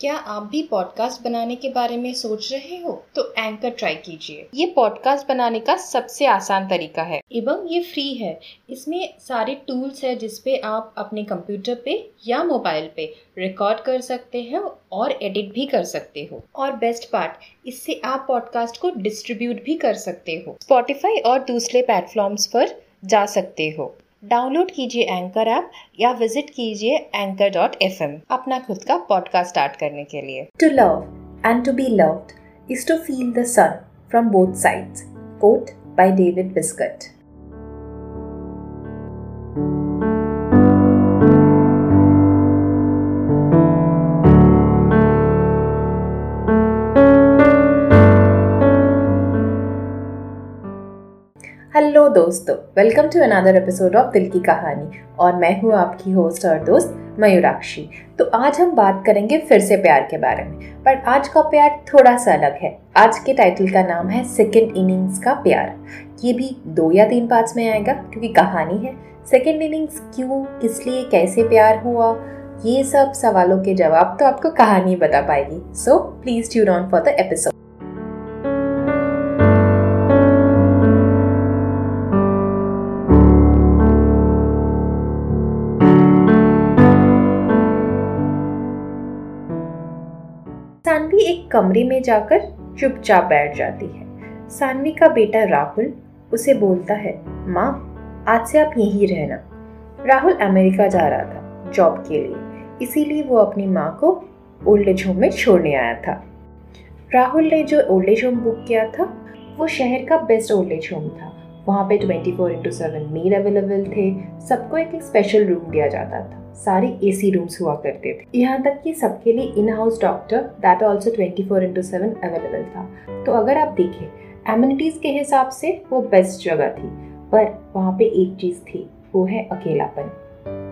क्या आप भी पॉडकास्ट बनाने के बारे में सोच रहे हो? तो एंकर ट्राई कीजिए। ये पॉडकास्ट बनाने का सबसे आसान तरीका है। एवं ये फ्री है। इसमें सारे टूल्स है जिसपे आप अपने कंप्यूटर पे या मोबाइल पे रिकॉर्ड कर सकते हैं और एडिट भी कर सकते हो। और बेस्ट पार्ट इससे आप पॉडकास्ट को डिस्ट्रीब्यूट भी कर सकते हो। स्पॉटिफाई और दूसरे प्लेटफॉर्म्स पर जा सकते हो। डाउनलोड कीजिए एंकर ऐप या विज़िट कीजिए एंकर डॉट एफ़ अपना खुद का पॉडकास्ट स्टार्ट करने के लिए। To love and to be love is to feel the sun from both sides quote by David Viscott दोस्तों welcome to another episode of Dil Ki Kahani और मैं हूँ आपकी होस्ट और दोस्त मयूराक्षी। तो आज हम बात करेंगे फिर से प्यार के बारे में। पर आज का प्यार थोड़ा सा अलग है। आज के टाइटल का नाम है सेकेंड इनिंग्स का प्यार। ये भी दो या तीन पार्ट्स में आएगा, क्योंकि कहानी है। सेकेंड इनिंग्स क्यों, किस लिए, कैसे प्यार हुआ, ये सब सवालों के जवाब तो आपको कहानी बता पाएगी। So please tune on for the episode Saanvi एक कमरे में जाकर चुपचाप बैठ जाती है। सानवी का बेटा राहुल उसे बोलता है, माँ, आज से आप यहीं रहना। राहुल अमेरिका जा रहा था, जॉब के लिए। इसीलिए वो अपनी माँ को ओल्ड एज होम में छोड़ने आया था। राहुल ने जो ओल्ड एज होम बुक किया था, वो शहर का बेस्ट ओल्ड एज होम था। वहाँ पे twenty four into seven meal available थे। सबको एक एक स्पेशल रूम दिया जाता था। सारे एसी रूम्स हुआ करते थे। यहाँ तक कि सबके लिए in house doctor that also twenty four into seven available था। तो अगर आप देखें एम्यूनिटीज के हिसाब से वो बेस्ट जगह थी, पर वहाँ पे एक चीज़ थी, वो है अकेलापन।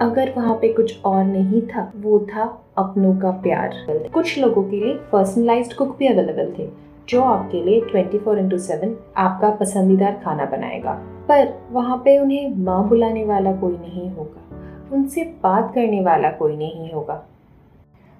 अगर वहाँ पे कुछ और नहीं था, वो था अपनों का प्यार। कुछ लोगों के लिए पर्सनलाइज्ड कुक भी अवेलेबल थे, जो आपके लिए 24 फोर इंटू सेवन आपका पसंदीदा खाना बनाएगा। पर वहाँ पे उन्हें माँ बुलाने वाला कोई नहीं होगा। उनसे बात करने वाला कोई नहीं होगा।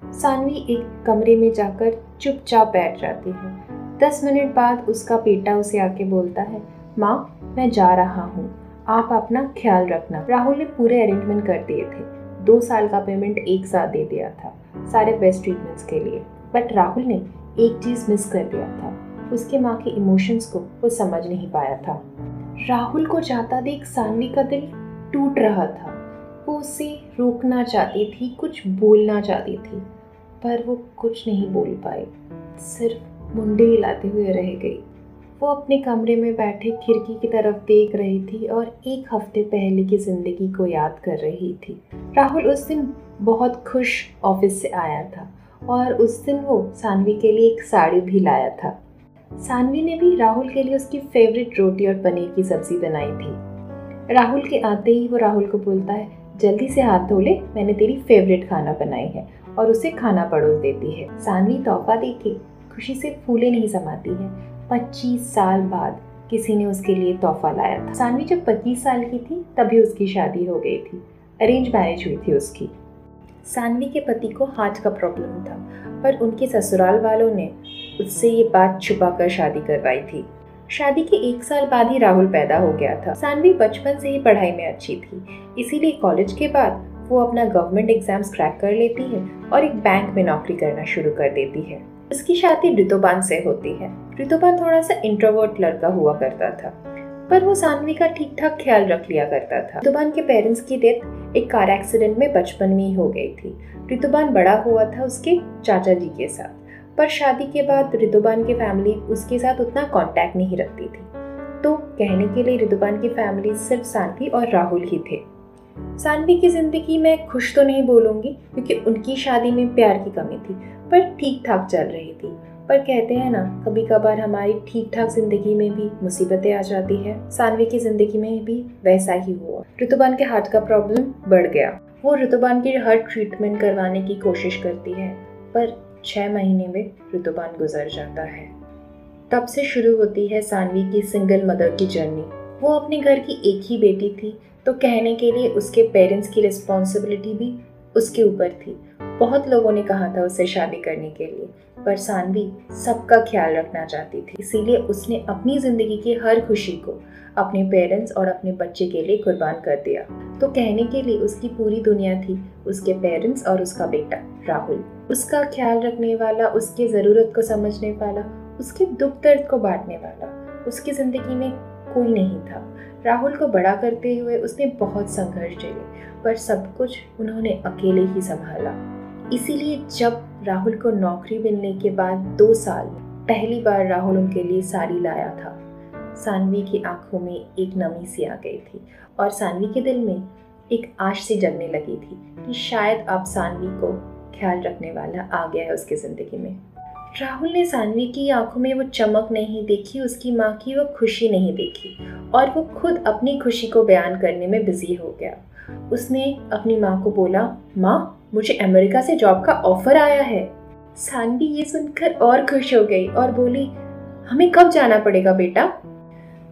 सानवी एक कमरे में जाकर चुपचाप बैठ जाती है। दस मिनट बाद उसका बेटा उसे आके बोलता है, माँ, मैं जा रहा हूँ। आप अपना ख्याल रखना। राहुल ने पूरे अरेंजमेंट कर दिए थे। दो साल का पेमेंट एक साथ दे दिया था, सारे बेस्ट ट्रीटमेंट्स के लिए। बट राहुल ने एक चीज़ मिस कर दिया था। उसके माँ के इमोशंस को वो समझ नहीं पाया था। राहुल को जाता देख सानवी का दिल टूट रहा था। वो उसे रोकना चाहती थी, कुछ बोलना चाहती थी, पर वो कुछ नहीं बोल पाई। सिर्फ़ मुंडे हिलाते हुए रह गई। वो अपने कमरे में बैठे खिड़की की तरफ़ देख रही थी और एक हफ़्ते पहले की ज़िंदगी को याद कर रही थी। राहुल उस दिन बहुत खुश ऑफ़िस से आया था और उस दिन वो सानवी के लिए एक साड़ी भी लाया था। सानवी ने भी राहुल के लिए उसकी फेवरेट रोटी और पनीर की सब्ज़ी बनाई थी। राहुल के आते ही वो राहुल को बोलता है जल्दी से हाथ धो ले, मैंने तेरी फेवरेट खाना बनाई है और उसे खाना पड़ोस देती है। सानवी तोहफा देखे खुशी से फूले नहीं समाती है। पच्चीस साल बाद किसी ने उसके लिए तोहफा लाया था। सानवी जब पच्चीस साल की थी, तभी उसकी शादी हो गई थी। अरेंज मैरिज हुई थी उसकी। सानवी के पति को हार्ट का प्रॉब्लम था, पर उनके ससुराल वालों ने उससे ये बात छुपा कर शादी करवाई थी। शादी के एक साल बाद ही राहुल पैदा हो गया था। सानवी बचपन से ही पढ़ाई में अच्छी थी। इसीलिए कॉलेज के बाद वो अपना गवर्नमेंट एग्ज़ाम्स क्रैक कर लेती है और एक बैंक में नौकरी करना शुरू कर देती है। उसकी शादी ऋतुबान से होती है। ऋतुबान थोड़ा सा इंट्रोवर्ट लड़का हुआ करता था, पर वो सानवी का ठीक ठाक ख्याल रख लिया करता था। ऋतुबान के पेरेंट्स की डेथ एक कार एक्सीडेंट में बचपन में ही हो गई थी। ऋतुबान बड़ा हुआ था उसके चाचा जी के साथ। पर शादी के बाद ऋतुबान की फैमिली उसके साथ उतना कांटेक्ट नहीं रखती थी। तो कहने के लिए ऋतुबान की फैमिली सिर्फ़ सानवी और राहुल ही थे। सानवी की ज़िंदगी में खुश तो नहीं बोलूँगी क्योंकि उनकी शादी में प्यार की कमी थी, पर ठीक ठाक चल रही थी। पर कहते हैं ना कभी कभार हमारी ठीक ठाक ज़िंदगी में भी मुसीबतें आ जाती है। सानवी की ज़िंदगी में भी वैसा ही हुआ। ऋतुबान के हार्ट का प्रॉब्लम बढ़ गया। वो ऋतुबान की हर ट्रीटमेंट करवाने की कोशिश करती है, पर छह महीने में ऋतुबान गुजर जाता है। तब से शुरू होती है सानवी की सिंगल मदर की जर्नी। वो अपने घर की एक ही बेटी थी तो कहने के लिए उसके पेरेंट्स की रिस्पॉन्सिबिलिटी भी उसके ऊपर थी। बहुत लोगों ने कहा था उससे शादी करने के लिए, पर सानवी सबका ख्याल रखना चाहती थी। इसीलिए उसने अपनी ज़िंदगी की हर खुशी को अपने पेरेंट्स और अपने बच्चे के लिए कुर्बान कर दिया। तो कहने के लिए उसकी पूरी दुनिया थी, उसके पेरेंट्स और उसका बेटा, राहुल। उसका ख्याल रखने वाला, उसकी ज़रूरत को समझने वाला, उसके दुख दर्द को बांटने वाला, उसकी ज़िंदगी में कोई नहीं था। राहुल को बड़ा करते हुए उसने बहुत संघर्ष झेले, पर सब कुछ उन्होंने अकेले ही संभाला। इसीलिए जब राहुल को नौकरी मिलने के बाद दो साल पहली बार राहुल उनके लिए साड़ी लाया था, सानवी की आँखों में एक नमी सी आ गई थी और सानवी के दिल में एक आश सी जगने लगी थी कि शायद अब सानवी को ख्याल रखने वाला आ गया है उसकी ज़िंदगी में। राहुल ने सानवी की आँखों में वो चमक नहीं देखी, उसकी माँ की वो खुशी नहीं देखी और वो खुद अपनी खुशी को बयान करने में बिज़ी हो गया। उसने अपनी माँ को बोला, माँ, मुझे अमेरिका से जॉब का ऑफ़र आया है। सानवी ये सुनकर और खुश हो गई और बोली, हमें कब जाना पड़ेगा बेटा?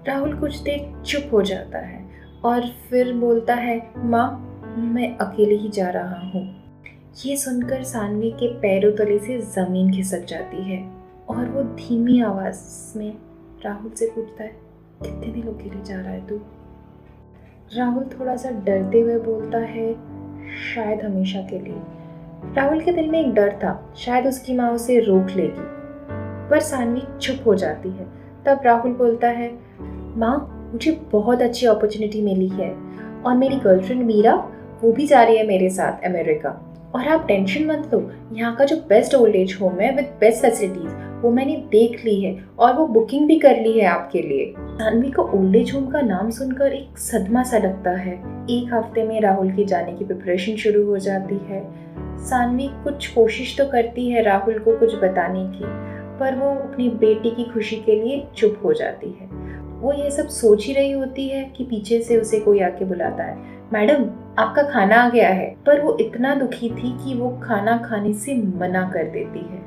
राहुल कुछ देर चुप हो जाता है और फिर बोलता है, माँ, मैं अकेले ही जा रहा हूँ। ये सुनकर सानवी के पैरों तले से ज़मीन खिसक जाती है और वो धीमी आवाज़ में राहुल से पूछता है, कितने दिनों के लिए जा रहा है तू? राहुल थोड़ा सा डरते हुए बोलता है, शायद हमेशा के लिए। राहुल के दिल में एक डर था, शायद उसकी माँ उसे रोक लेगी। पर सानवी चुप हो जाती है। तब राहुल बोलता है, माँ, मुझे बहुत अच्छी अपॉर्चुनिटी मिली है और मेरी गर्लफ्रेंड मीरा, वो भी जा रही है मेरे साथ अमेरिका और आप टेंशन मत लो, यहाँ का जो बेस्ट ओल्ड एज होम है विद बेस्ट फैसिलिटीज़ वो मैंने देख ली है और वो बुकिंग भी कर ली है आपके लिए। सानवी को ओल्ड एज होम का नाम सुनकर एक सदमा सा लगता है। एक हफ़्ते में राहुल के जाने की प्रिपरेशन शुरू हो जाती है। सानवी कुछ कोशिश तो करती है राहुल को कुछ बताने की, पर वो अपनी बेटी की खुशी के लिए चुप हो जाती है। वो ये सब सोच ही रही होती है कि पीछे से उसे कोई आके बुलाता है। मैडम, आपका खाना आ गया है। पर वो इतना दुखी थी कि वो खाना खाने से मना कर देती है।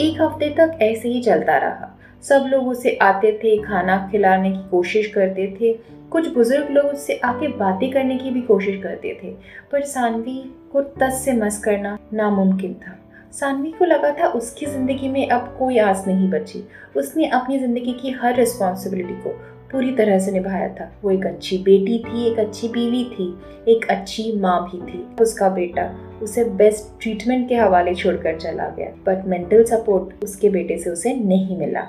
एक हफ़्ते तक ऐसे ही चलता रहा। सब लोग उसे आते थे, खाना खिलाने की कोशिश करते थे। कुछ बुज़ुर्ग लोग उससे आके बातें करने की भी कोशिश करते थे। पर सानवी को तस से मस करना नामुमकिन था। सानवी को लगा था उसकी ज़िंदगी में अब कोई आस नहीं बची। उसने अपनी ज़िंदगी की हर रिस्पॉन्सिबिलिटी को पूरी तरह से निभाया था। वो एक अच्छी बेटी थी, एक अच्छी बीवी थी, एक अच्छी माँ भी थी। उसका बेटा उसे बेस्ट ट्रीटमेंट के हवाले छोड़कर चला गया बट मेंटल सपोर्ट उसके बेटे से उसे नहीं मिला।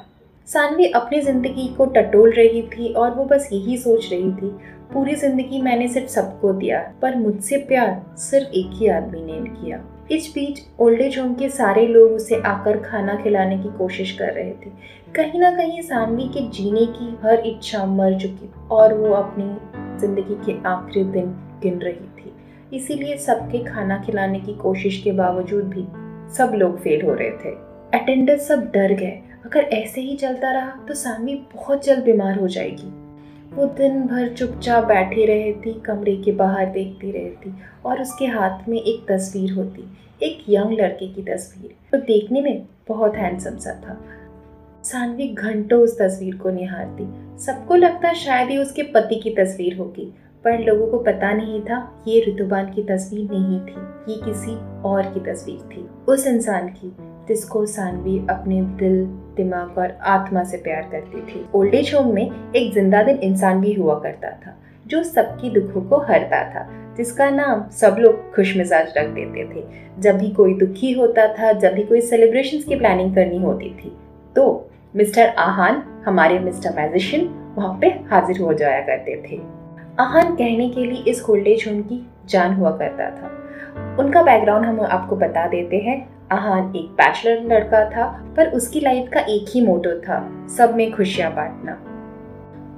सानवी अपनी ज़िंदगी को टटोल रही थी और वो बस यही सोच रही थी, पूरी ज़िंदगी मैंने सिर्फ़ सबको दिया, पर मुझसे प्यार सिर्फ़ एक ही आदमी ने किया। इस बीच ओल्ड एज होम के सारे लोग उसे आकर खाना खिलाने की कोशिश कर रहे थे। कहीं ना कहीं सानवी के जीने की हर इच्छा मर चुकी और वो अपनी ज़िंदगी के आखिरी दिन गिन रही थी। इसीलिए सबके खाना खिलाने की कोशिश के बावजूद भी सब लोग फेल हो रहे थे। अटेंडर सब डर गए। अगर ऐसे ही चलता रहा तो सानवी बहुत जल्द बीमार हो जाएगी। वो दिन भर चुपचाप बैठी रही थी कमरे के बाहर देखती रहती और उसके हाथ में एक तस्वीर होती, एक यंग लड़के की तस्वीर। तो देखने में बहुत हैंडसम सा था। सानवी घंटों उस तस्वीर को निहारती सबको लगता शायद ही उसके पति की तस्वीर होगी, पर लोगों को पता नहीं था ये ऋतुबान की तस्वीर नहीं थी, ये किसी और की तस्वीर थी। उस इंसान की जिसको सानवी अपने दिल, दिमाग और आत्मा से प्यार करती थी। ओल्ड एज होम में एक ज़िंदा दिल इंसान भी हुआ करता था, जो सबकी दुखों को हरता था, जिसका नाम सब लोग खुश मिजाज रख देते थे। जब भी कोई दुखी होता था, जब भी कोई सेलिब्रेशंस की प्लानिंग करनी होती थी तो मिस्टर आहान हमारे मिस्टर मैजिशियन वहाँ पे हाजिर हो जाया करते थे। आहान कहने के लिए इस ओल्ड एज होम की जान हुआ करता था। उनका बैकग्राउंड हम आपको बता देते हैं। आहान एक बैचलर लड़का था, पर उसकी लाइफ का एक ही मोटो था, सब में खुशियाँ बांटना।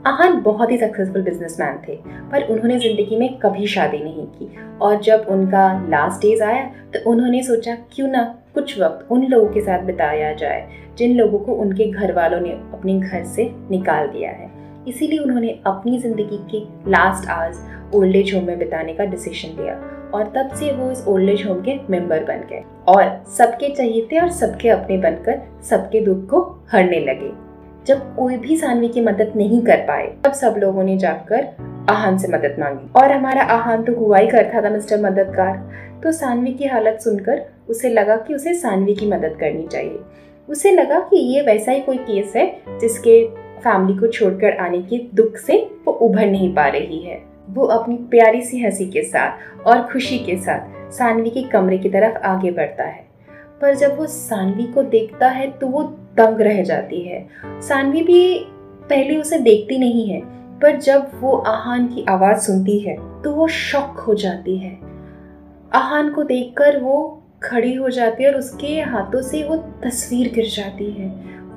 आहान बहुत ही सक्सेसफुल बिजनेसमैन थे, पर उन्होंने ज़िंदगी में कभी शादी नहीं की। और जब उनका लास्ट डेज़ आया तो उन्होंने सोचा, क्यों ना कुछ वक्त उन लोगों के साथ बिताया जाए, जिन लोगों को उनके घर वालों ने अपने घर से निकाल दिया है। इसीलिए उन्होंने अपनी ज़िंदगी के last hours old age home में बिताने का डिसीज़न लिया और तब से वो इस ओल्ड एज होम के मेंबर बन गए। और सबके चाहिए थे और सबके अपने बनकर सबके दुख को हरने लगे। जब कोई भी सानवी की मदद नहीं कर पाए, तब सब लोगों ने जाकर आहान से मदद मांगी। और हमारा आहान तो हुआ ही करता था मिस्टर मददगार। तो सानवी की हालत सुनकर उसे लगा कि उसे सानवी की मदद करनी चाहिए। उसे लगा कि ये वैसा ही कोई केस है, जिसके फैमिली को छोड़कर आने के दुख से वो उभर नहीं पा रही है। वो अपनी प्यारी सी हँसी के साथ और खुशी के साथ सानवी के कमरे की तरफ़ आगे बढ़ता है। पर जब वो सानवी को देखता है तो वो दंग रह जाती है। सानवी भी पहले उसे देखती नहीं है, पर जब वो आहान की आवाज़ सुनती है तो वो शॉक हो जाती है। आहान को देखकर वो खड़ी हो जाती है और उसके हाथों से वो तस्वीर गिर जाती है।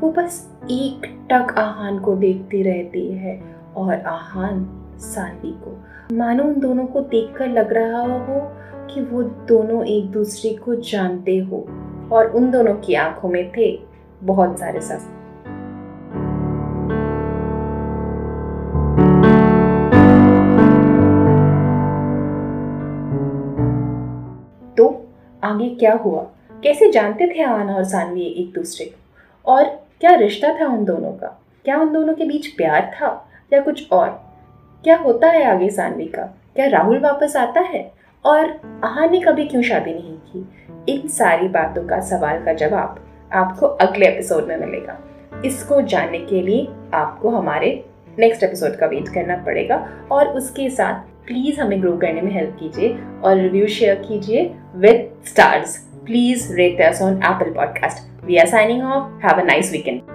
वो बस एक टक आहान को देखती रहती है और आहान सानवी को। मानो उन दोनों को देखकर लग रहा हो कि वो दोनों एक दूसरे को जानते हो और उन दोनों की आँखों में थे। बहुत सारे सस तो आगे क्या हुआ? कैसे जानते थे आना और सानवी एक दूसरे को? और क्या रिश्ता था उन दोनों का? क्या उन दोनों के बीच प्यार था या कुछ और? क्या होता है आगे सानवी का? क्या राहुल वापस आता है? और आहा ने कभी क्यों शादी नहीं की? इन सारी बातों का सवाल का जवाब आपको अगले एपिसोड में मिलेगा। इसको जानने के लिए आपको हमारे नेक्स्ट एपिसोड का वेट करना पड़ेगा और उसके साथ प्लीज़ हमें ग्रो करने में हेल्प कीजिए और रिव्यू शेयर कीजिए with stars please rate us on Apple podcast we are signing off have a nice weekend